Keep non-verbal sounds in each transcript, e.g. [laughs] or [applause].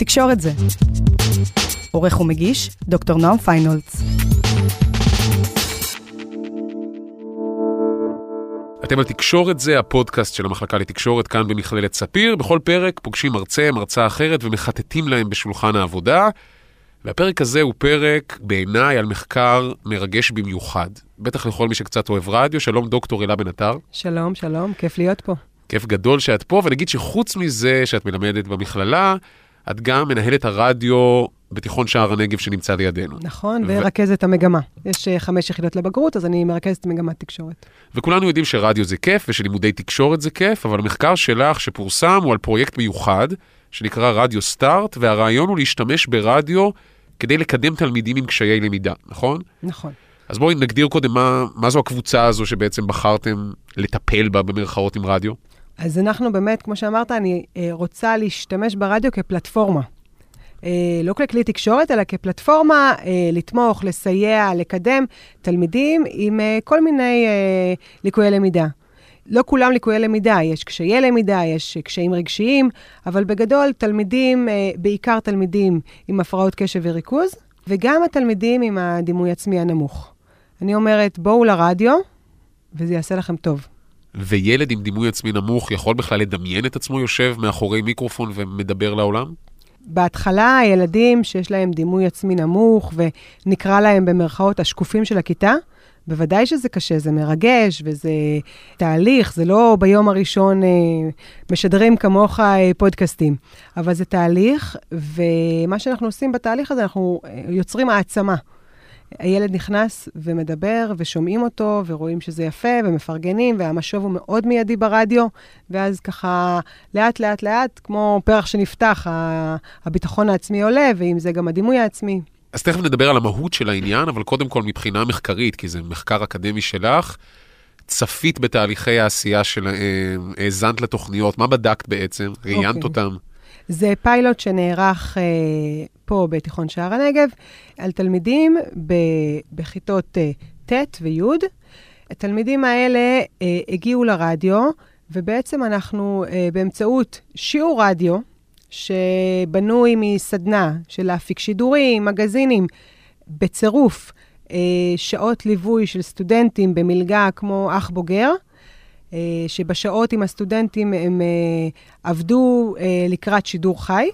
תקשורת זה. עורך ומגיש, דוקטור נועם פיינולץ. אתם על תקשורת זה, הפודקאסט של המחלקה לתקשורת כאן במכללת ספיר. בכל פרק פוגשים מרצה, מרצה אחרת ומחטטים להם בשולחן העבודה. והפרק הזה הוא פרק, בעיניי, על מחקר מרגש במיוחד. בטח לכל מי שקצת אוהב רדיו. שלום, דוקטור אלה בן עטר. שלום, שלום, כיף להיות פה. כיף גדול שאת פה, ונגיד שחוץ מזה שאת מלמדת במכללה, את גם מנהלת הרדיו בתיכון שער הנגב שנמצא לידינו. נכון, ורכזת המגמה. יש אה, חמש יחידות לבגרות, אז אני מרכזת מגמת תקשורת. וכולנו יודעים שרדיו זה כיף ושלימודי תקשורת זה כיף, אבל המחקר שלך שפורסם הוא על פרויקט מיוחד, שנקרא רדיו סטארט, והרעיון הוא להשתמש ברדיו כדי לקדם תלמידים עם קשיי למידה, נכון? נכון. אז בואי נגדיר קודם מה, מה זו הקבוצה הזו שבעצם בחרתם לטפל בה במרכאות עם רדיו. אז אנחנו באמת, כמו שאמרת, אני אה, רוצה להשתמש ברדיו כפלטפורמה. אה, לא ככלי תקשורת, אלא כפלטפורמה אה, לתמוך, לסייע, לקדם תלמידים עם כל מיני ליקויי למידה. לא כולם ליקויי למידה, יש קשיי למידה, יש קשיים רגשיים, אבל בגדול תלמידים, בעיקר תלמידים עם הפרעות קשב וריכוז, וגם התלמידים עם הדימוי עצמי הנמוך. אני אומרת, בואו לרדיו, וזה יעשה לכם טוב. וילד עם דימוי עצמי נמוך יכול בכלל לדמיין את עצמו יושב מאחורי מיקרופון ומדבר לעולם? בהתחלה, הילדים שיש להם דימוי עצמי נמוך, ונקרא להם במרכאות השקופים של הכיתה, בוודאי שזה קשה, זה מרגש וזה תהליך, זה לא ביום הראשון אה, משדרים כמוך אה, פודקאסטים, אבל זה תהליך, ומה שאנחנו עושים בתהליך הזה, אנחנו אה, יוצרים העצמה. הילד נכנס ומדבר, ושומעים אותו, ורואים שזה יפה, ומפרגנים, והמשוב הוא מאוד מיידי ברדיו, ואז ככה, לאט, לאט, לאט, כמו פרח שנפתח, הביטחון העצמי עולה, ועם זה גם הדימוי העצמי. אז תכף נדבר על המהות של העניין, אבל קודם כל מבחינה מחקרית, כי זה מחקר אקדמי שלך, צפית בתהליכי העשייה של, אה, האזנת לתוכניות, מה בדקת בעצם? ראיינת okay. אוקיי. אותם? זה פיילוט שנערך אה, פה בתיכון שער הנגב, על תלמידים ב, בכיתות אה, ט' וי'. התלמידים האלה אה, הגיעו לרדיו, ובעצם אנחנו אה, באמצעות שיעור רדיו, שבנוי מסדנה של להפיק שידורים, מגזינים, בצירוף אה, שעות ליווי של סטודנטים במלגה כמו אח בוגר, שבשעות עם הסטודנטים הם אה, עבדו אה, לקראת שידור חי.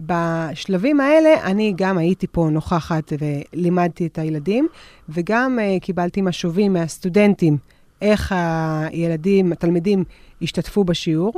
בשלבים האלה אני גם הייתי פה נוכחת ולימדתי את הילדים, וגם קיבלתי משובים מהסטודנטים איך הילדים, התלמידים השתתפו בשיעור.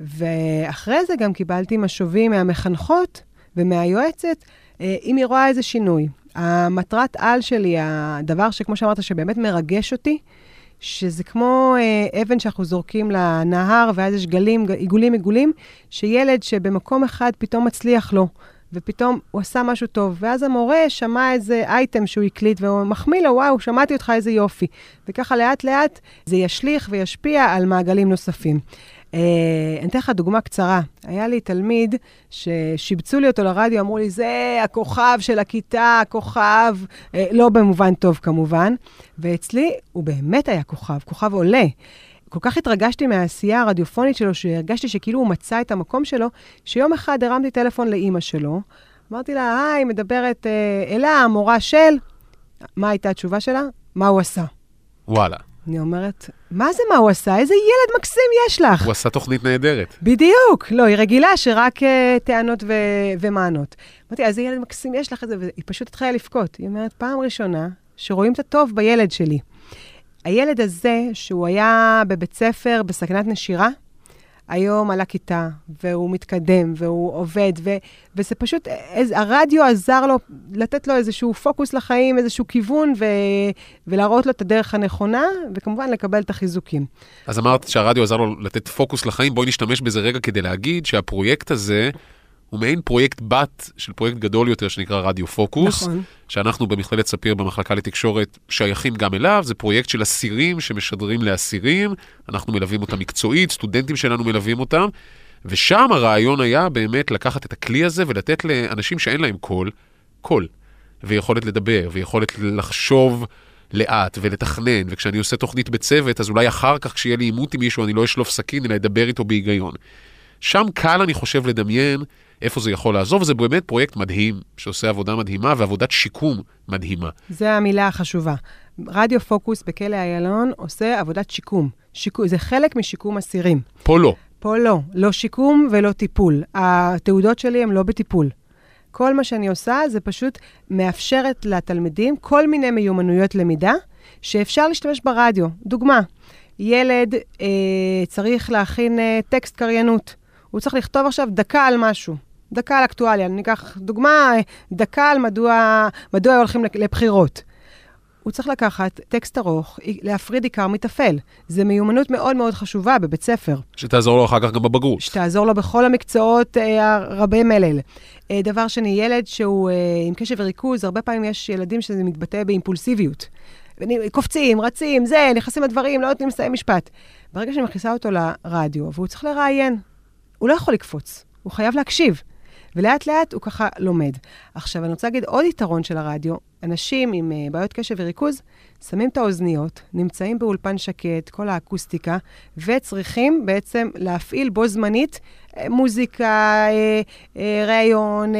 ואחרי זה גם קיבלתי משובים מהמחנכות ומהיועצת, אה, אם היא רואה איזה שינוי. המטרת על שלי, הדבר שכמו שאמרת, שבאמת מרגש אותי, שזה כמו אה, אבן שאנחנו זורקים לנהר, ואז יש גלים, עיגולים עיגולים, שילד שבמקום אחד פתאום מצליח לו, ופתאום הוא עשה משהו טוב, ואז המורה שמע איזה אייטם שהוא הקליט, והוא מחמיא לו, וואו, שמעתי אותך, איזה יופי. וככה לאט-לאט זה ישליך וישפיע על מעגלים נוספים. Uh, אני אתן לך דוגמה קצרה. היה לי תלמיד ששיבצו לי אותו לרדיו, אמרו לי, זה הכוכב של הכיתה, הכוכב, uh, לא במובן טוב כמובן, ואצלי הוא באמת היה כוכב, כוכב עולה. כל כך התרגשתי מהעשייה הרדיופונית שלו, שהרגשתי שכאילו הוא מצא את המקום שלו, שיום אחד הרמתי טלפון לאימא שלו, אמרתי לה, היי, מדברת uh, אלה, המורה של... מה הייתה התשובה שלה? מה הוא עשה. וואלה. אני אומרת, מה זה מה הוא עשה? איזה ילד מקסים יש לך. הוא עשה תוכנית נהדרת. בדיוק. לא, היא רגילה שרק uh, טענות ו- ומענות. אמרתי, איזה ילד מקסים יש לך את זה, והיא פשוט התחילה לבכות. היא אומרת, פעם ראשונה שרואים את הטוב בילד שלי. הילד הזה, שהוא היה בבית ספר בסכנת נשירה, היום על הכיתה, והוא מתקדם, והוא עובד, ו, וזה פשוט, איז, הרדיו עזר לו לתת לו איזשהו פוקוס לחיים, איזשהו כיוון, ו, ולהראות לו את הדרך הנכונה, וכמובן לקבל את החיזוקים. אז אמרת שהרדיו עזר לו לתת פוקוס לחיים, בואי נשתמש בזה רגע כדי להגיד שהפרויקט הזה... הוא מעין פרויקט בת של פרויקט גדול יותר שנקרא רדיו פוקוס. נכון. שאנחנו במכללת ספיר במחלקה לתקשורת שייכים גם אליו, זה פרויקט של אסירים שמשדרים לאסירים, אנחנו מלווים אותם מקצועית, סטודנטים שלנו מלווים אותם, ושם הרעיון היה באמת לקחת את הכלי הזה ולתת לאנשים שאין להם קול, קול, ויכולת לדבר, ויכולת לחשוב לאט ולתכנן, וכשאני עושה תוכנית בצוות, אז אולי אחר כך כשיהיה לי עימות עם מישהו אני לא אשלוף סכין, אלא אדבר איתו בהיגיון. שם קל, אני חושב, לדמיין איפה זה יכול לעזור, וזה באמת פרויקט מדהים, שעושה עבודה מדהימה ועבודת שיקום מדהימה. זו המילה החשובה. רדיו פוקוס בכלא איילון עושה עבודת שיקום. שיקום. זה חלק משיקום אסירים. פה לא. פה לא. לא שיקום ולא טיפול. התעודות שלי הן לא בטיפול. כל מה שאני עושה זה פשוט מאפשרת לתלמידים כל מיני מיומנויות למידה שאפשר להשתמש ברדיו. דוגמה, ילד אה, צריך להכין אה, טקסט קריינות. הוא צריך לכתוב עכשיו דקה על משהו. דקה על אקטואליה. אני אקח דוגמה, דקה על מדוע, מדוע הולכים לבחירות. הוא צריך לקחת טקסט ארוך, להפריד עיקר מטפל. זו מיומנות מאוד מאוד חשובה בבית ספר. שתעזור לו אחר כך גם בבגרות. שתעזור לו בכל המקצועות אה, הרבי מלל. אה, דבר שני, ילד שהוא אה, עם קשב וריכוז, הרבה פעמים יש ילדים שזה מתבטא באימפולסיביות. קופצים, רצים, זה, נכנסים לדברים, לא נותנים לסיים משפט. ברגע שאני מכניסה אותו לרדיו, והוא צריך לראיין, הוא לא יכול לקפוץ, הוא חייב להקשיב. ולאט לאט הוא ככה לומד. עכשיו, אני רוצה להגיד עוד יתרון של הרדיו, אנשים עם uh, בעיות קשב וריכוז שמים את האוזניות, נמצאים באולפן שקט, כל האקוסטיקה, וצריכים בעצם להפעיל בו זמנית uh, מוזיקה, uh, ראיון,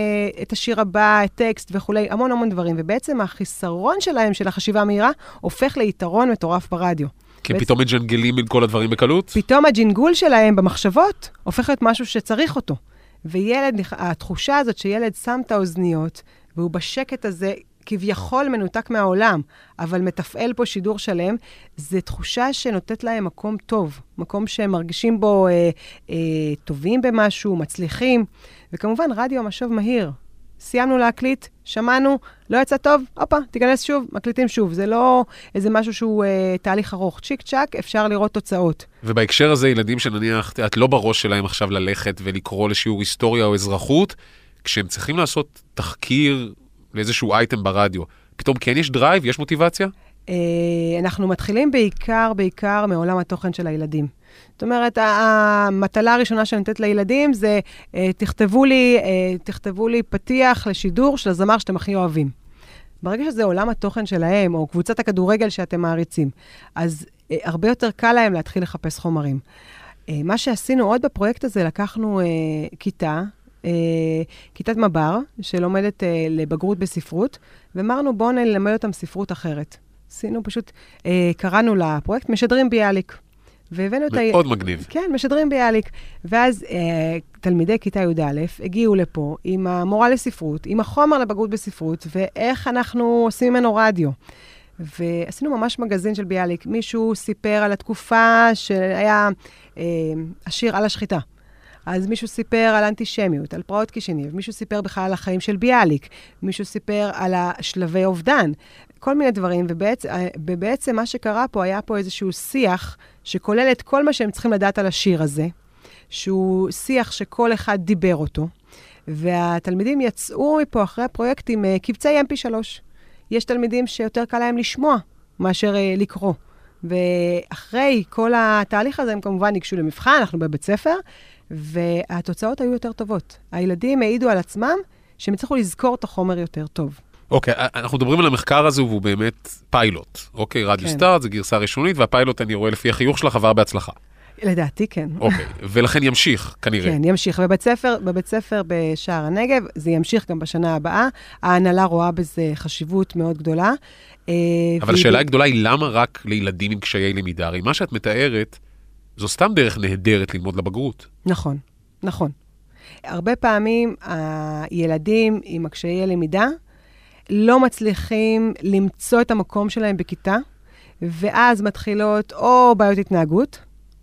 את השיר הבא, טקסט וכולי, המון המון דברים. ובעצם החיסרון שלהם, של החשיבה המהירה, הופך ליתרון מטורף ברדיו. כי בעצם, פתאום מג'נגלים עם כל הדברים בקלות? פתאום הג'ינגול שלהם במחשבות הופך להיות משהו שצריך אותו. וילד, התחושה הזאת שילד שם את האוזניות, והוא בשקט הזה, כביכול מנותק מהעולם, אבל מתפעל פה שידור שלם, זו תחושה שנותנת להם מקום טוב, מקום שהם מרגישים בו אה, אה, טובים במשהו, מצליחים. וכמובן, רדיו משוב מהיר. סיימנו להקליט, שמענו, לא יצא טוב, הופה, תיכנס שוב, מקליטים שוב. זה לא איזה משהו שהוא אה, תהליך ארוך. צ'יק צ'אק, אפשר לראות תוצאות. ובהקשר הזה, ילדים שנניח, את לא בראש שלהם עכשיו ללכת ולקרוא לשיעור היסטוריה או אזרחות, כשהם צריכים לעשות תחקיר לאיזשהו אייטם ברדיו, פתאום כן יש drive, יש מוטיבציה? אה, אנחנו מתחילים בעיקר, בעיקר מעולם התוכן של הילדים. זאת אומרת, המטלה הראשונה שאני נותנת לילדים זה, אה, תכתבו לי, אה, תכתבו לי פתיח לשידור של הזמר שאתם הכי אוהבים. ברגע שזה עולם התוכן שלהם, או קבוצת הכדורגל שאתם מעריצים, אז הרבה יותר קל להם להתחיל לחפש חומרים. מה שעשינו עוד בפרויקט הזה, לקחנו כיתה, כיתת מב"ר, שלומדת לבגרות בספרות, ואמרנו, בואו נלמד אותם ספרות אחרת. עשינו פשוט, אה, קראנו לפרויקט משדרים ביאליק. והבאנו את ה... מאוד מגניב. כן, משדרים ביאליק. ואז אה, תלמידי כיתה י"א הגיעו לפה עם המורה לספרות, עם החומר לבגרות בספרות, ואיך אנחנו עושים ממנו רדיו. ועשינו ממש מגזין של ביאליק. מישהו סיפר על התקופה שהיה אה, השיר על השחיטה. אז מישהו סיפר על אנטישמיות, על פרעות קישיניב, מישהו סיפר בכלל על החיים של ביאליק, מישהו סיפר על השלבי אובדן, כל מיני דברים, ובעצם, ובעצם מה שקרה פה, היה פה איזשהו שיח שכולל את כל מה שהם צריכים לדעת על השיר הזה, שהוא שיח שכל אחד דיבר אותו, והתלמידים יצאו מפה אחרי הפרויקט עם uh, קבצי mp3. יש תלמידים שיותר קל להם לשמוע מאשר uh, לקרוא. ואחרי כל התהליך הזה, הם כמובן ניגשו למבחן, אנחנו בבית ספר, והתוצאות היו יותר טובות. הילדים העידו על עצמם שהם הצליחו לזכור את החומר יותר טוב. אוקיי, okay, אנחנו מדברים על המחקר הזה והוא באמת פיילוט. אוקיי, okay, רדיו כן. סטארט זה גרסה ראשונית, והפיילוט, אני רואה לפי החיוך שלך, עבר בהצלחה. לדעתי כן. אוקיי, okay, ולכן ימשיך, כנראה. כן, ימשיך. בבית ספר, בבית ספר בשער הנגב, זה ימשיך גם בשנה הבאה. ההנהלה רואה בזה חשיבות מאוד גדולה. אה, אבל השאלה הגדולה היא למה רק לילדים עם קשיי למידה? הרי מה שאת מתארת, זו סתם דרך נהדרת ללמוד לבגרות. נכון, נכון. הרבה פעמים הילדים עם הקשיי הלמידה לא מצליחים למצוא את המקום שלהם בכיתה, ואז מתחילות או בעיות התנהגות,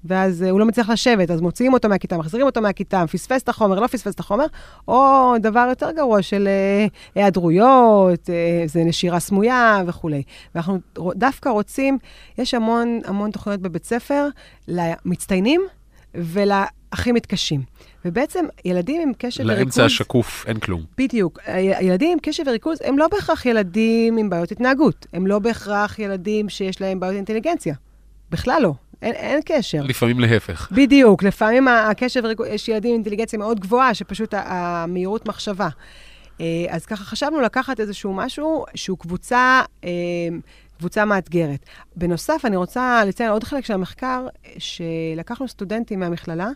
ואז uh, הוא לא מצליח לשבת, אז מוציאים אותו מהכיתה, מחזירים אותו מהכיתה, פספס את החומר, לא פספס את החומר, או דבר יותר גרוע של uh, היעדרויות, uh, זה נשירה סמויה וכולי. ואנחנו דווקא רוצים, יש המון המון תוכניות בבית ספר למצטיינים ולהכי מתקשים. ובעצם ילדים עם קשב וריכוז... לאמצע השקוף אין כלום. בדיוק. ילדים עם קשב וריכוז הם לא בהכרח ילדים עם בעיות התנהגות. הם לא בהכרח ילדים שיש להם בעיות אינטליגנציה. בכלל לא. אין, אין קשר. לפעמים להפך. בדיוק, לפעמים הקשב, יש ילדים עם אינטליגנציה מאוד גבוהה, שפשוט המהירות מחשבה. אה, אז ככה חשבנו לקחת איזשהו משהו שהוא קבוצה, אה, קבוצה מאתגרת. בנוסף, אני רוצה לציין עוד חלק של המחקר, שלקחנו סטודנטים מהמכללה,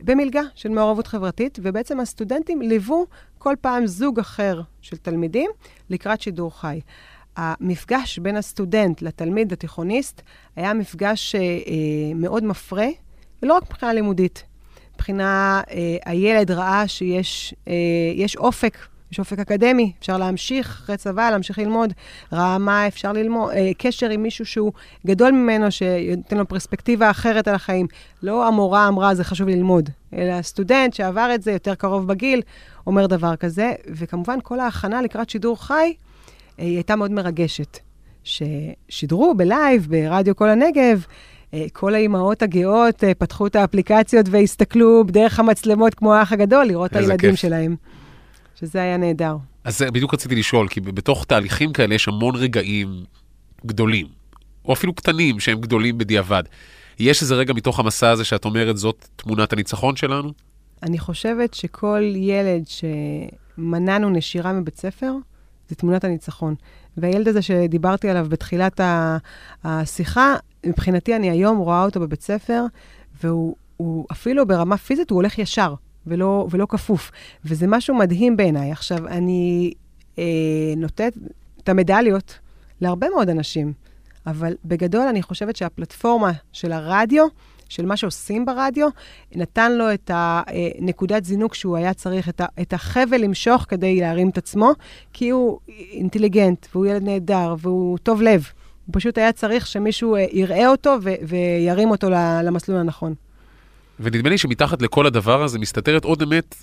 במלגה של מעורבות חברתית, ובעצם הסטודנטים ליוו כל פעם זוג אחר של תלמידים לקראת שידור חי. המפגש בין הסטודנט לתלמיד התיכוניסט היה מפגש אה, אה, מאוד מפרה, ולא רק מבחינה לימודית. מבחינה, אה, הילד ראה שיש אה, אופק יש אופק אקדמי, אפשר להמשיך אחרי צבא, להמשיך ללמוד. ראה מה אפשר ללמוד, אה, קשר עם מישהו שהוא גדול ממנו, שנותן לו פרספקטיבה אחרת על החיים. לא המורה אמרה, זה חשוב ללמוד, אלא הסטודנט שעבר את זה, יותר קרוב בגיל, אומר דבר כזה. וכמובן, כל ההכנה לקראת שידור חי, היא הייתה מאוד מרגשת. ששידרו ב live, ברדיו קול הנגב, אה, כל האימהות הגאות אה, פתחו את האפליקציות והסתכלו דרך המצלמות כמו האח הגדול, לראות את הילדים כיף. שלהם. שזה היה נהדר. אז בדיוק רציתי לשאול, כי בתוך תהליכים כאלה יש המון רגעים גדולים, או אפילו קטנים שהם גדולים בדיעבד. יש איזה רגע מתוך המסע הזה שאת אומרת, זאת תמונת הניצחון שלנו? אני חושבת שכל ילד שמנענו נשירה מבית ספר, זה תמונת הניצחון. והילד הזה שדיברתי עליו בתחילת השיחה, מבחינתי אני היום רואה אותו בבית ספר, והוא אפילו ברמה פיזית, הוא הולך ישר. ולא, ולא כפוף. וזה משהו מדהים בעיניי. עכשיו, אני אה, נותנת את המדליות להרבה מאוד אנשים, אבל בגדול אני חושבת שהפלטפורמה של הרדיו, של מה שעושים ברדיו, נתן לו את הנקודת זינוק שהוא היה צריך, את, החבל למשוך כדי להרים את עצמו, כי הוא אינטליגנט, והוא ילד נהדר, והוא טוב לב. הוא פשוט היה צריך שמישהו אה, יראה אותו וירים אותו למסלול הנכון. ונדמה לי שמתחת לכל הדבר הזה מסתתרת עוד אמת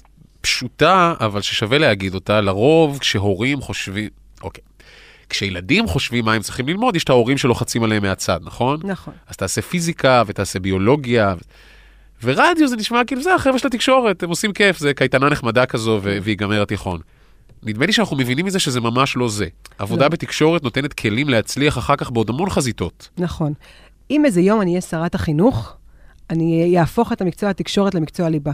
פשוטה, אבל ששווה להגיד אותה, לרוב כשהורים חושבים, כשילדים חושבים מה הם צריכים ללמוד, יש את ההורים שלוחצים עליהם מהצד, נכון? נכון. אז תעשה פיזיקה ותעשה ביולוגיה. ורדיו זה נשמע כאילו זה החבר'ה של התקשורת, הם עושים כיף, זה קייטנה נחמדה כזו ויגמר התיכון. נדמה לי שאנחנו מבינים מזה שזה ממש לא זה. עבודה לא. בתקשורת נותנת כלים להצליח אחר כך בעוד המון חזיתות. נכון. אם איזה יום אני אהיה שרת החינוך, אני אהפוך את המקצוע התקשורת למקצוע ליבה.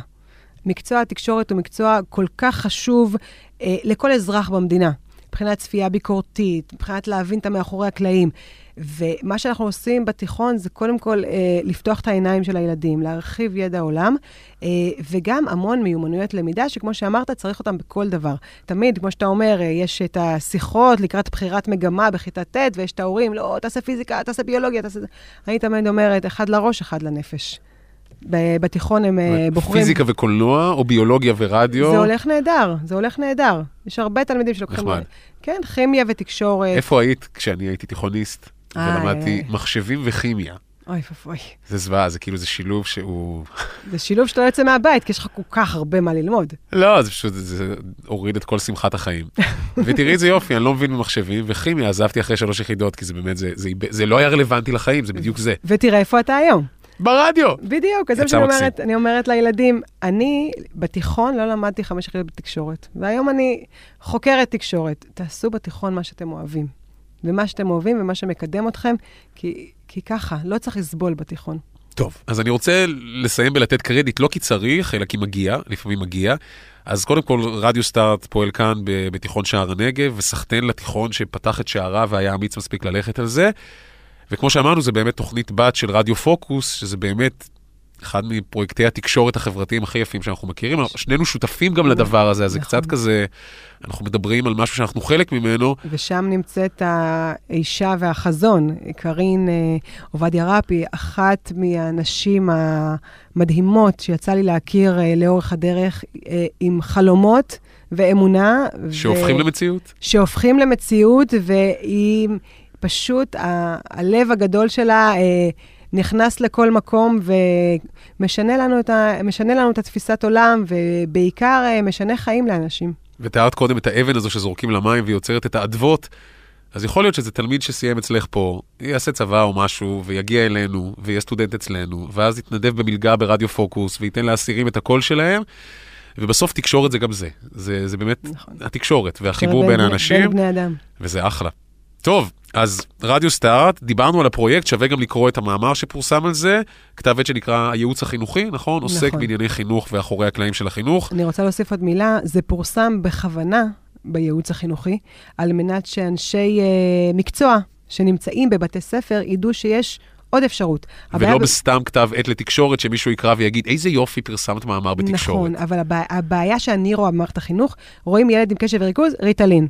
מקצוע התקשורת הוא מקצוע כל כך חשוב אה, לכל אזרח במדינה, מבחינת צפייה ביקורתית, מבחינת להבין את המאחורי הקלעים. ומה שאנחנו עושים בתיכון זה קודם כל אה, לפתוח את העיניים של הילדים, להרחיב ידע עולם, אה, וגם המון מיומנויות למידה, שכמו שאמרת, צריך אותם בכל דבר. תמיד, כמו שאתה אומר, אה, יש את השיחות לקראת בחירת מגמה בכיתה ט', ויש את ההורים, לא, תעשה פיזיקה, תעשה ביולוגיה, תעשה... אני תמיד אומרת, אחד לראש, אחד לנפש. בתיכון הם אה, בוחרים... פיזיקה וקולנוע, או ביולוגיה ורדיו? זה הולך נהדר, זה הולך נהדר. יש הרבה תלמידים שלוקחים... נחמד. כן, כימיה ותקשורת. איפה היית כשאני הייתי תיכוניסט? ולמדתי מחשבים וכימיה. אוי ואבוי. זה זוועה, זה כאילו, זה שילוב שהוא... [laughs] זה שילוב שאתה יוצא מהבית, כי יש לך כל כך הרבה מה ללמוד. לא, זה פשוט, זה הוריד את כל שמחת החיים. [laughs] ותראי איזה יופי, אני לא מבין במחשבים, וכימיה, עזבתי אחרי שלוש יחידות, כי זה באמת, זה, זה, זה לא היה רלוונטי לחיים, זה בדיוק זה. ותראה איפה אתה היום. ברדיו. בדיוק, אז זה מה שאני אומרת, אני אומרת לילדים, אני בתיכון לא למדתי חמש יחידות בתקשורת, והיום אני חוקרת תקשורת. תעשו בתיכון מה שאתם אוהבים. ומה שאתם אוהבים ומה שמקדם אתכם, כי, כי ככה, לא צריך לסבול בתיכון. טוב, אז אני רוצה לסיים בלתת קרדיט, לא כי צריך, אלא כי מגיע, לפעמים מגיע. אז קודם כל, רדיו סטארט פועל כאן בתיכון שער הנגב, וסחטיין לתיכון שפתח את שעריו והיה אמיץ מספיק ללכת על זה. וכמו שאמרנו, זה באמת תוכנית בת של רדיו פוקוס, שזה באמת אחד מפרויקטי התקשורת החברתיים הכי יפים שאנחנו מכירים. שנינו שותפים גם לדבר הזה, אז זה קצת נכון. כזה, אנחנו מדברים על משהו שאנחנו חלק ממנו. ושם נמצאת האישה והחזון, קארין אה, עובדיה רפי, אחת מהנשים המדהימות שיצא לי להכיר אה, לאורך הדרך, אה, עם חלומות ואמונה. שהופכים ו... למציאות. שהופכים למציאות, והיא פשוט, הלב הגדול שלה... נכנס לכל מקום ומשנה לנו את, ה, לנו את התפיסת עולם, ובעיקר אה, משנה חיים לאנשים. ותיארת קודם את האבן הזו שזורקים למים ויוצרת את האדוות. אז יכול להיות שזה תלמיד שסיים אצלך פה, יעשה צבא או משהו, ויגיע אלינו, ויהיה סטודנט אצלנו, ואז יתנדב במלגה ברדיו פוקוס, וייתן לאסירים את הקול שלהם, ובסוף תקשורת זה גם זה. זה, זה באמת נכון. התקשורת והחיבור בין האנשים. בין בני אדם. וזה אחלה. טוב, אז רדיו סטארט, דיברנו על הפרויקט, שווה גם לקרוא את המאמר שפורסם על זה, כתב עת שנקרא הייעוץ החינוכי, נכון? נכון. עוסק בענייני חינוך ואחורי הקלעים של החינוך. אני רוצה להוסיף עוד מילה, זה פורסם בכוונה בייעוץ החינוכי, על מנת שאנשי uh, מקצוע שנמצאים בבתי ספר ידעו שיש עוד אפשרות. ולא בסתם כתב עת לתקשורת שמישהו יקרא ויגיד, איזה יופי פרסמת מאמר בתקשורת. נכון, אבל הבע... הבעיה שאני רואה במערכת החינוך, רואים ילד עם קשב וריכוז, ריטלין.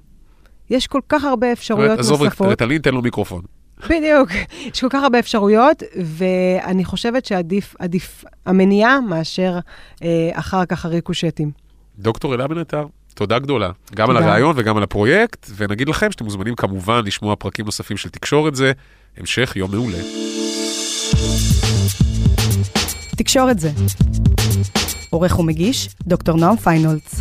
יש כל כך הרבה אפשרויות עזוב, נוספות. עזוב, ריטלין, תן לו מיקרופון. בדיוק, [laughs] יש כל כך הרבה אפשרויות, ואני חושבת שעדיף עדיף המניעה מאשר אה, אחר כך הריקושטים. דוקטור אלה בן עטר, תודה גדולה, גם תודה. על הרעיון וגם על הפרויקט, ונגיד לכם שאתם מוזמנים כמובן לשמוע פרקים נוספים של תקשורת זה. המשך יום מעולה. תקשורת זה. עורך ומגיש, דוקטור נועם פיינולץ.